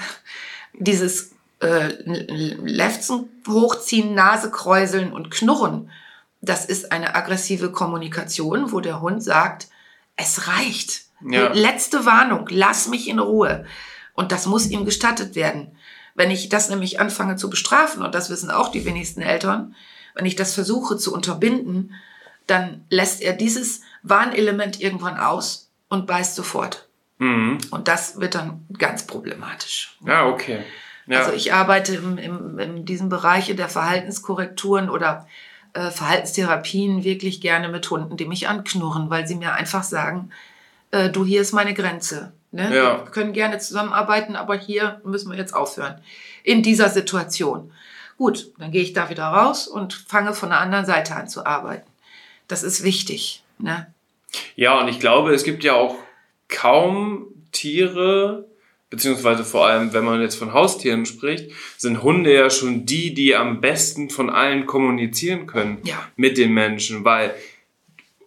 Dieses äh, Lefzen hochziehen, Nase kräuseln und knurren, das ist eine aggressive Kommunikation, wo der Hund sagt, es reicht. Ja. Letzte Warnung, lass mich in Ruhe. Und das muss ihm gestattet werden. Wenn ich das nämlich anfange zu bestrafen, und das wissen auch die wenigsten Eltern, wenn ich das versuche zu unterbinden, dann lässt er dieses Warnelement irgendwann aus und beißt sofort. Mhm. Und das wird dann ganz problematisch. Ja, okay. Ja. Also ich arbeite im, im, in diesem Bereich der Verhaltenskorrekturen oder äh, Verhaltenstherapien wirklich gerne mit Hunden, die mich anknurren, weil sie mir einfach sagen, äh, du, hier ist meine Grenze. Ne? Ja. Wir können gerne zusammenarbeiten, aber hier müssen wir jetzt aufhören. In dieser Situation. Gut, dann gehe ich da wieder raus und fange von der anderen Seite an zu arbeiten. Das ist wichtig. Ne? Ja, und ich glaube, es gibt ja auch kaum Tiere, beziehungsweise vor allem, wenn man jetzt von Haustieren spricht, sind Hunde ja schon die, die am besten von allen kommunizieren können Ja. mit den Menschen, weil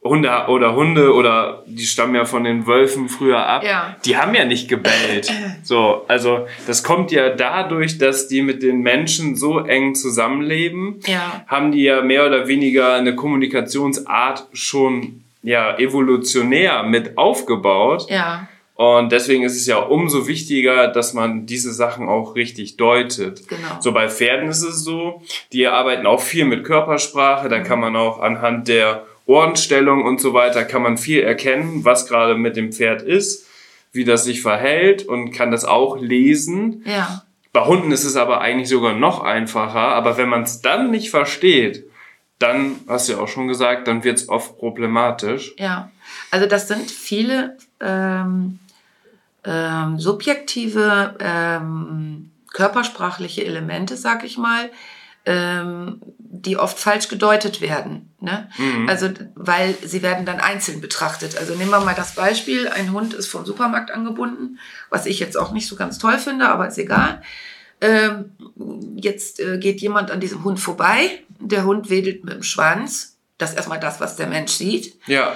Hunde oder Hunde oder die stammen ja von den Wölfen früher ab, Ja. die haben ja nicht gebellt. So, also das kommt ja dadurch, dass die mit den Menschen so eng zusammenleben, Ja. haben die ja mehr oder weniger eine Kommunikationsart schon ja evolutionär mit aufgebaut. Ja, Und deswegen ist es ja umso wichtiger, dass man diese Sachen auch richtig deutet. Genau. So bei Pferden ist es so, die arbeiten auch viel mit Körpersprache, da kann man auch anhand der Ohrenstellung und so weiter, kann man viel erkennen, was gerade mit dem Pferd ist, wie das sich verhält und kann das auch lesen. ja, Bei Hunden ist es aber eigentlich sogar noch einfacher, aber wenn man es dann nicht versteht, dann, hast du ja auch schon gesagt, dann wird es oft problematisch. ja. Also das sind viele ähm, ähm, subjektive ähm, körpersprachliche Elemente, sag ich mal, ähm, die oft falsch gedeutet werden. Ne? Also, weil sie werden dann einzeln betrachtet. Also nehmen wir mal das Beispiel, ein Hund ist vom Supermarkt angebunden, was ich jetzt auch nicht so ganz toll finde, aber ist egal. Ähm, jetzt äh, geht jemand an diesem Hund vorbei, der Hund wedelt mit dem Schwanz. Das ist erstmal das, was der Mensch sieht. Ja,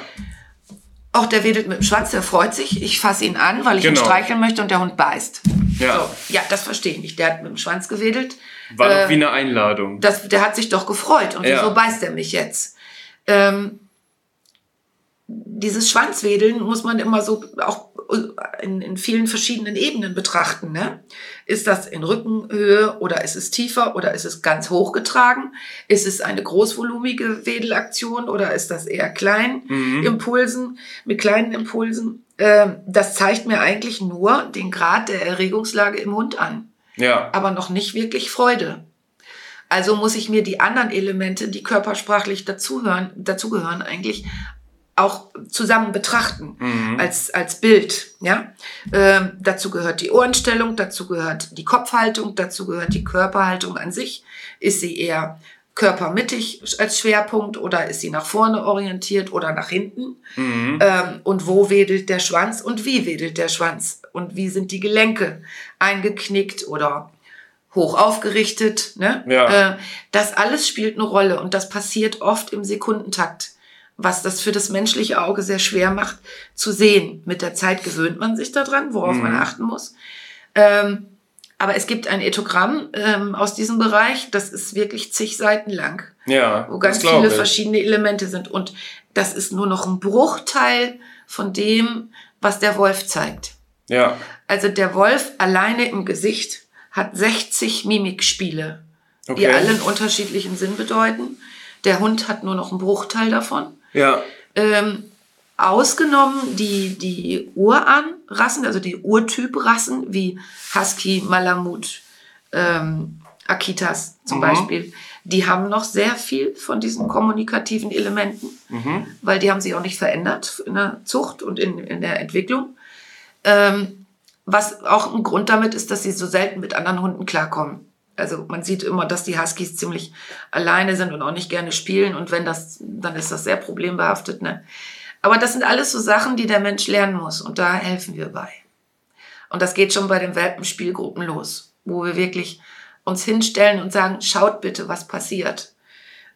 Auch der wedelt mit dem Schwanz, der freut sich. Ich fasse ihn an, weil ich ihn Genau. streicheln möchte und der Hund beißt. Ja. So, ja, das verstehe ich nicht. Der hat mit dem Schwanz gewedelt. war Äh, doch wie eine Einladung. Das, der hat sich doch gefreut. Und Ja. wieso beißt er mich jetzt? Ähm, dieses Schwanzwedeln muss man immer so auch in, in vielen verschiedenen Ebenen betrachten. Ne? Ist das in Rückenhöhe oder ist es tiefer oder ist es ganz hoch getragen? Ist es eine großvolumige Wedelaktion oder ist das eher klein? Impulsen, mit kleinen Impulsen. Ähm, das zeigt mir eigentlich nur den Grad der Erregungslage im Hund an Ja, aber noch nicht wirklich Freude. Also muss ich mir die anderen Elemente, die körpersprachlich dazuhören, dazugehören, eigentlich auch zusammen betrachten als, als Bild. Ja? Ähm, dazu gehört die Ohrenstellung, dazu gehört die Kopfhaltung, dazu gehört die Körperhaltung an sich. Ist sie eher körpermittig als Schwerpunkt oder ist sie nach vorne orientiert oder nach hinten? Ähm, und wo wedelt der Schwanz und wie wedelt der Schwanz? Und wie sind die Gelenke eingeknickt oder hoch aufgerichtet? Ne? Ja. Äh, das alles spielt eine Rolle und das passiert oft im Sekundentakt, was das für das menschliche Auge sehr schwer macht zu sehen. Mit der Zeit gewöhnt man sich daran, worauf man achten muss. Ähm, aber es gibt ein Ethogramm ähm, aus diesem Bereich, das ist wirklich zig Seiten lang ja. wo ganz viele ich. verschiedene Elemente sind. Und das ist nur noch ein Bruchteil von dem, was der Wolf zeigt. Ja, Also der Wolf alleine im Gesicht hat 60 Mimikspiele, die Okay. alle einen unterschiedlichen Sinn bedeuten. Der Hund hat nur noch einen Bruchteil davon. ja, Ähm, ausgenommen die, die Uranrassen, also die Urtyprassen wie Husky, Malamut, ähm, Akitas zum Beispiel, die haben noch sehr viel von diesen kommunikativen Elementen, weil die haben sich auch nicht verändert in der Zucht und in, in der Entwicklung. Ähm, was auch ein Grund damit ist, dass sie so selten mit anderen Hunden klarkommen. Also man sieht immer, dass die Huskies ziemlich alleine sind und auch nicht gerne spielen. Und wenn das, dann ist das sehr problembehaftet. Ne? Aber das sind alles so Sachen, die der Mensch lernen muss. Und da helfen wir bei. Und das geht schon bei den Welpenspielgruppen los, wo wir wirklich uns hinstellen und sagen, schaut bitte, was passiert.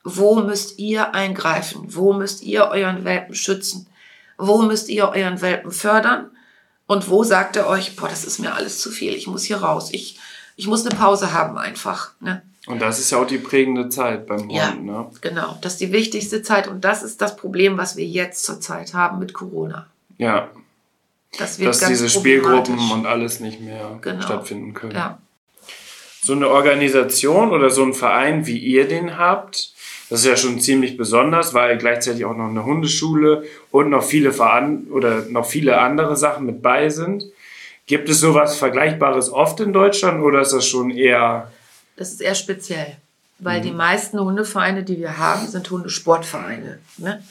Wo müsst ihr eingreifen? Wo müsst ihr euren Welpen schützen? Wo müsst ihr euren Welpen fördern? Und wo sagt er euch, boah, das ist mir alles zu viel, ich muss hier raus, ich, ich muss eine Pause haben einfach. Ne? und das ist ja auch die prägende Zeit beim Hund, Ja, ne? genau. Das ist die wichtigste Zeit und das ist das Problem, was wir jetzt zurzeit haben mit Corona. Ja, Das dass diese Spielgruppen und alles nicht mehr Genau. stattfinden können. Ja. So eine Organisation oder so ein Verein, wie ihr den habt, Das ist ja schon ziemlich besonders, weil gleichzeitig auch noch eine Hundeschule und noch viele Veran oder noch viele andere Sachen mit bei sind. Gibt es sowas Vergleichbares oft in Deutschland oder ist das schon eher? Das ist eher speziell, weil mhm. die meisten Hundevereine, die wir haben, sind Hundesportvereine. Ne?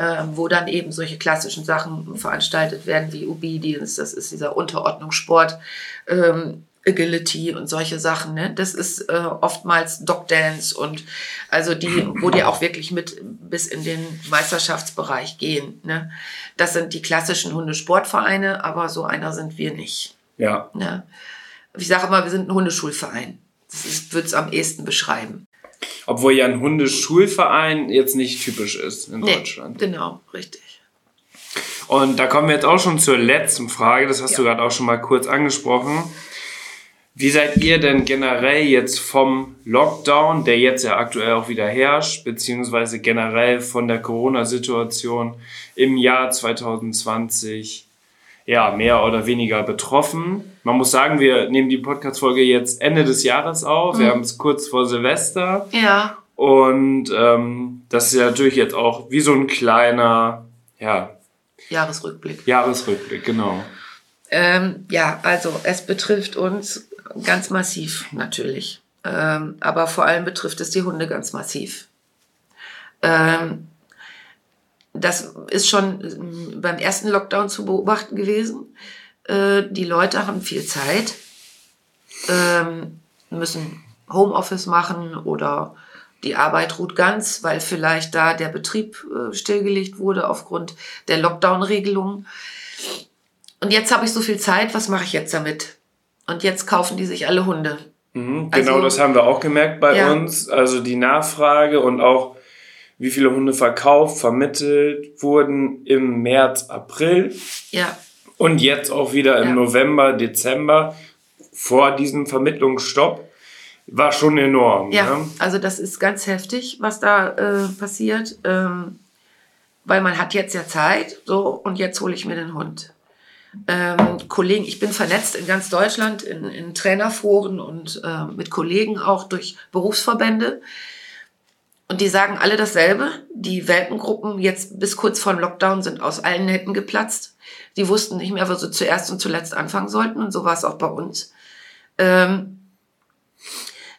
äh, wo dann eben solche klassischen Sachen veranstaltet werden wie Obedience, das ist dieser Unterordnungssport, ähm, Agility und solche Sachen. Ne? Das ist äh, oftmals Dog Dance und also die, wo die auch wirklich mit bis in den Meisterschaftsbereich gehen. Ne? Das sind die klassischen Hundesportvereine, aber so einer sind wir nicht. Ja. Ne? Ich sage immer, wir sind ein Hundeschulverein. Das würde es am ehesten beschreiben. Obwohl ja ein Hundeschulverein jetzt nicht typisch ist in nee, Deutschland. Genau, richtig. Und da kommen wir jetzt auch schon zur letzten Frage, das hast ja. du gerade auch schon mal kurz angesprochen. Wie seid ihr denn generell jetzt vom Lockdown, der jetzt ja aktuell auch wieder herrscht, beziehungsweise generell von der Corona-Situation im Jahr 2020 ja, mehr oder weniger betroffen. Man muss sagen, wir nehmen die Podcast-Folge jetzt Ende des Jahres auf. Mhm. Wir haben es kurz vor Silvester. Ja. Und ähm, das ist ja natürlich jetzt auch wie so ein kleiner, ja. Jahresrückblick. Jahresrückblick, genau. Ähm, ja, also es betrifft uns ganz massiv natürlich. Ähm, aber vor allem betrifft es die Hunde ganz massiv. Ähm, das ist schon ähm, beim ersten Lockdown zu beobachten gewesen. Äh, die Leute haben viel Zeit, ähm, müssen Homeoffice machen oder die Arbeit ruht ganz, weil vielleicht da der Betrieb äh, stillgelegt wurde aufgrund der Lockdown-Regelungen. Und jetzt habe ich so viel Zeit, was mache ich jetzt damit? Und jetzt kaufen die sich alle Hunde. Mhm, genau, also, das haben wir auch gemerkt bei ja. uns. Also die Nachfrage und auch wie viele Hunde verkauft, vermittelt wurden im März, April. Ja. Und jetzt auch wieder im ja. November, Dezember vor diesem Vermittlungsstopp. War schon enorm. Ja, ne? also das ist ganz heftig, was da äh, passiert. Ähm, weil man hat jetzt ja Zeit, so, und jetzt hole ich mir den Hund. Ähm, Kollegen, ich bin vernetzt in ganz Deutschland in, in Trainerforen und äh, mit Kollegen auch durch Berufsverbände. Und die sagen alle dasselbe. Die Welpengruppen jetzt bis kurz vor dem Lockdown sind aus allen Nähten geplatzt. Die wussten nicht mehr, wo sie zuerst und zuletzt anfangen sollten. Und so war es auch bei uns. Ähm,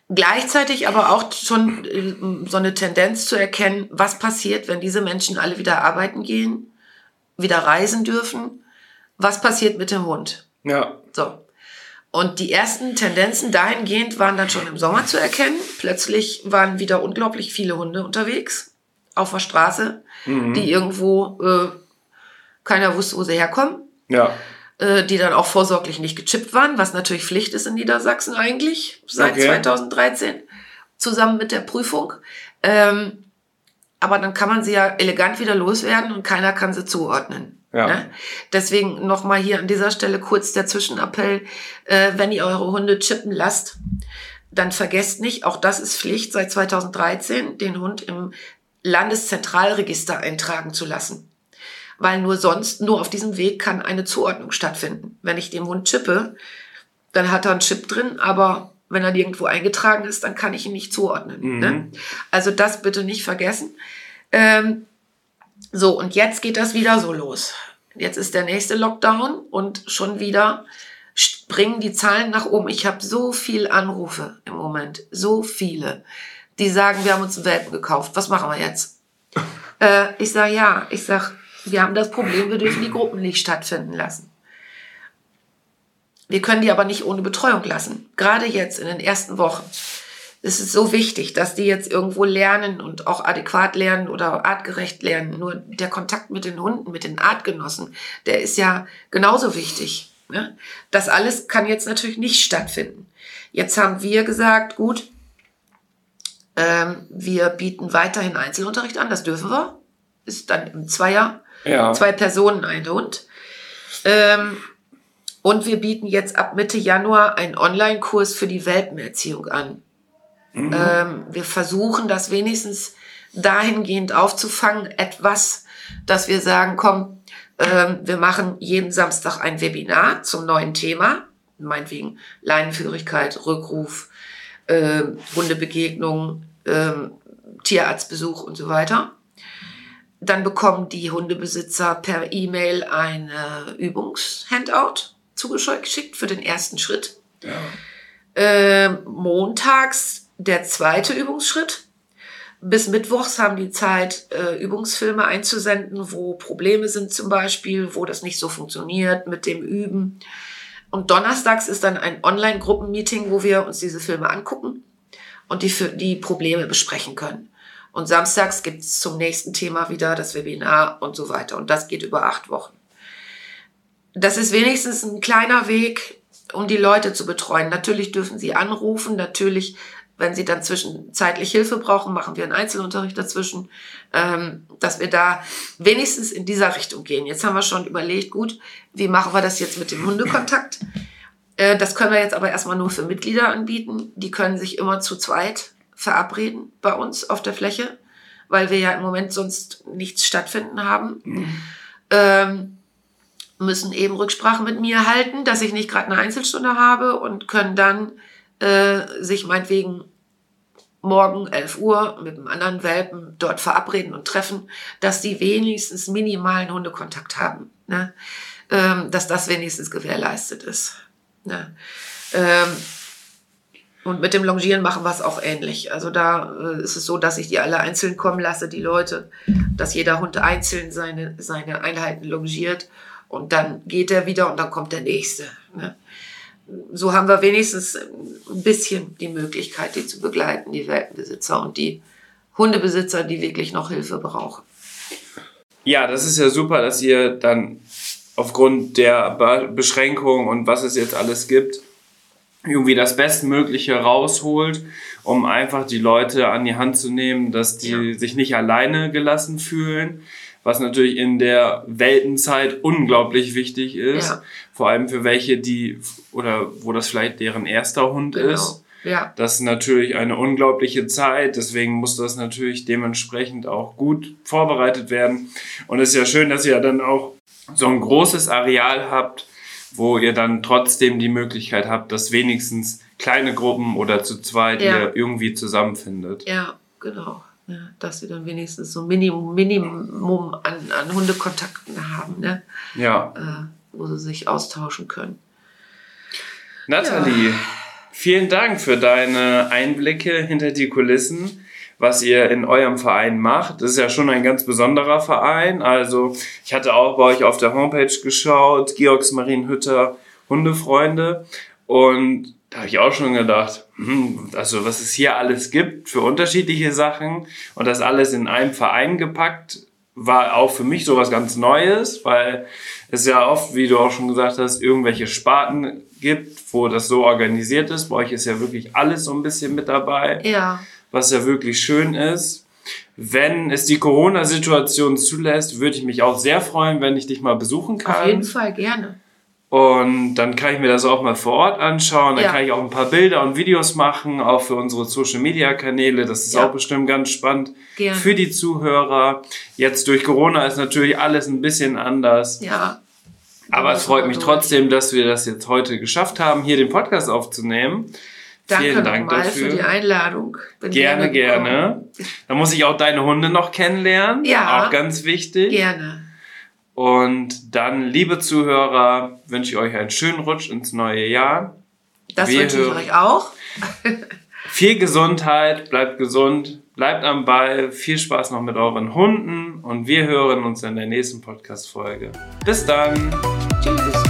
gleichzeitig aber auch schon äh, so eine Tendenz zu erkennen, was passiert, wenn diese Menschen alle wieder arbeiten gehen, wieder reisen dürfen. Was passiert mit dem Hund? Ja. So. Und die ersten Tendenzen dahingehend waren dann schon im Sommer zu erkennen. Plötzlich waren wieder unglaublich viele Hunde unterwegs auf der Straße, mhm. die irgendwo äh, keiner wusste, wo sie herkommen. Ja. Äh, die dann auch vorsorglich nicht gechippt waren, was natürlich Pflicht ist in Niedersachsen eigentlich seit okay. 2013, zusammen mit der Prüfung. Ähm, aber dann kann man sie ja elegant wieder loswerden und keiner kann sie zuordnen. Ja. Ne? Deswegen nochmal hier an dieser Stelle kurz der Zwischenappell, äh, wenn ihr eure Hunde chippen lasst, dann vergesst nicht, auch das ist Pflicht seit 2013, den Hund im Landeszentralregister eintragen zu lassen. Weil nur sonst, nur auf diesem Weg kann eine Zuordnung stattfinden. Wenn ich dem Hund chippe, dann hat er einen Chip drin, aber wenn er nirgendwo eingetragen ist, dann kann ich ihn nicht zuordnen. Ne? Mhm. Ne? Also das bitte nicht vergessen. Ähm, so, und jetzt geht das wieder so los. Jetzt ist der nächste Lockdown und schon wieder springen die Zahlen nach oben. Ich habe so viele Anrufe im Moment, so viele, die sagen, wir haben uns einen Welpen gekauft. Was machen wir jetzt? äh, ich sage ja, ich sage, wir haben das Problem, wir dürfen die Gruppen nicht stattfinden lassen. Wir können die aber nicht ohne Betreuung lassen. Gerade jetzt in den ersten Wochen es ist so wichtig, dass die jetzt irgendwo lernen und auch adäquat lernen oder artgerecht lernen. Nur der Kontakt mit den Hunden, mit den Artgenossen, der ist ja genauso wichtig. Ne? Das alles kann jetzt natürlich nicht stattfinden. Jetzt haben wir gesagt, gut, ähm, wir bieten weiterhin Einzelunterricht an, das dürfen wir. Ist dann im Zweier, ja. zwei Personen, ein Hund. Ähm, und wir bieten jetzt ab Mitte Januar einen Online-Kurs für die Welpenerziehung an. Mhm. Ähm, wir versuchen das wenigstens dahingehend aufzufangen, etwas, dass wir sagen, komm, ähm, wir machen jeden Samstag ein Webinar zum neuen Thema, meinetwegen Leinenführigkeit, Rückruf, äh, Hundebegegnung, äh, Tierarztbesuch und so weiter. Dann bekommen die Hundebesitzer per E-Mail ein Übungshandout zugeschickt für den ersten Schritt. Ja. Äh, montags der zweite Übungsschritt. Bis Mittwochs haben die Zeit, äh, Übungsfilme einzusenden, wo Probleme sind zum Beispiel, wo das nicht so funktioniert mit dem Üben. Und donnerstags ist dann ein Online-Gruppenmeeting, wo wir uns diese Filme angucken und die, die Probleme besprechen können. Und samstags gibt es zum nächsten Thema wieder das Webinar und so weiter. Und das geht über acht Wochen. Das ist wenigstens ein kleiner Weg, um die Leute zu betreuen. Natürlich dürfen sie anrufen, natürlich, wenn sie dann zwischenzeitlich Hilfe brauchen, machen wir einen Einzelunterricht dazwischen, ähm, dass wir da wenigstens in dieser Richtung gehen. Jetzt haben wir schon überlegt, gut, wie machen wir das jetzt mit dem Hundekontakt? Äh, das können wir jetzt aber erstmal nur für Mitglieder anbieten. Die können sich immer zu zweit verabreden bei uns auf der Fläche, weil wir ja im Moment sonst nichts stattfinden haben. Mhm. Ähm, müssen eben Rücksprache mit mir halten, dass ich nicht gerade eine Einzelstunde habe und können dann äh, sich meinetwegen morgen 11 Uhr mit einem anderen Welpen dort verabreden und treffen, dass die wenigstens minimalen Hundekontakt haben. Ne? Ähm, dass das wenigstens gewährleistet ist. Ne? Ähm, und mit dem Longieren machen wir es auch ähnlich. Also da äh, ist es so, dass ich die alle einzeln kommen lasse, die Leute, dass jeder Hund einzeln seine, seine Einheiten longiert und dann geht er wieder und dann kommt der nächste. Ne? So haben wir wenigstens ein bisschen die Möglichkeit, die zu begleiten, die Welpenbesitzer und die Hundebesitzer, die wirklich noch Hilfe brauchen. Ja, das ist ja super, dass ihr dann aufgrund der Beschränkungen und was es jetzt alles gibt, irgendwie das Bestmögliche rausholt, um einfach die Leute an die Hand zu nehmen, dass die ja. sich nicht alleine gelassen fühlen, was natürlich in der Weltenzeit unglaublich wichtig ist, ja. Vor allem für welche, die oder wo das vielleicht deren erster Hund genau. ist. Ja. Das ist natürlich eine unglaubliche Zeit, deswegen muss das natürlich dementsprechend auch gut vorbereitet werden. Und es ist ja schön, dass ihr dann auch so ein großes Areal habt, wo ihr dann trotzdem die Möglichkeit habt, dass wenigstens kleine Gruppen oder zu zweit ja. ihr irgendwie zusammenfindet. Ja, genau. Ja, dass sie dann wenigstens so Minimum, Minimum an, an Hundekontakten haben, ne? Ja. Äh, wo sie sich austauschen können. Nathalie, ja. vielen Dank für deine Einblicke hinter die Kulissen was ihr in eurem Verein macht. Das ist ja schon ein ganz besonderer Verein. Also ich hatte auch bei euch auf der Homepage geschaut, Georgs Marienhütter Hundefreunde. Und da habe ich auch schon gedacht, hm, also was es hier alles gibt für unterschiedliche Sachen und das alles in einem Verein gepackt, war auch für mich sowas ganz Neues, weil es ja oft, wie du auch schon gesagt hast, irgendwelche Sparten gibt, wo das so organisiert ist. Bei euch ist ja wirklich alles so ein bisschen mit dabei. Ja was ja wirklich schön ist. Wenn es die Corona-Situation zulässt, würde ich mich auch sehr freuen, wenn ich dich mal besuchen kann. Auf jeden Fall gerne. Und dann kann ich mir das auch mal vor Ort anschauen. Dann ja. kann ich auch ein paar Bilder und Videos machen, auch für unsere Social-Media-Kanäle. Das ist ja. auch bestimmt ganz spannend gerne. für die Zuhörer. Jetzt durch Corona ist natürlich alles ein bisschen anders. Ja. Aber es freut mich trotzdem, dass wir das jetzt heute geschafft haben, hier den Podcast aufzunehmen. Danke Vielen Dank dafür. für die Einladung. Bin gerne, gerne. Dann muss ich auch deine Hunde noch kennenlernen. Ja. Auch ganz wichtig. Gerne. Und dann, liebe Zuhörer, wünsche ich euch einen schönen Rutsch ins neue Jahr. Das Wir wünsche ich euch auch. viel Gesundheit, bleibt gesund, bleibt am Ball, viel Spaß noch mit euren Hunden und wir hören uns in der nächsten Podcast-Folge. Bis dann. Tschüss.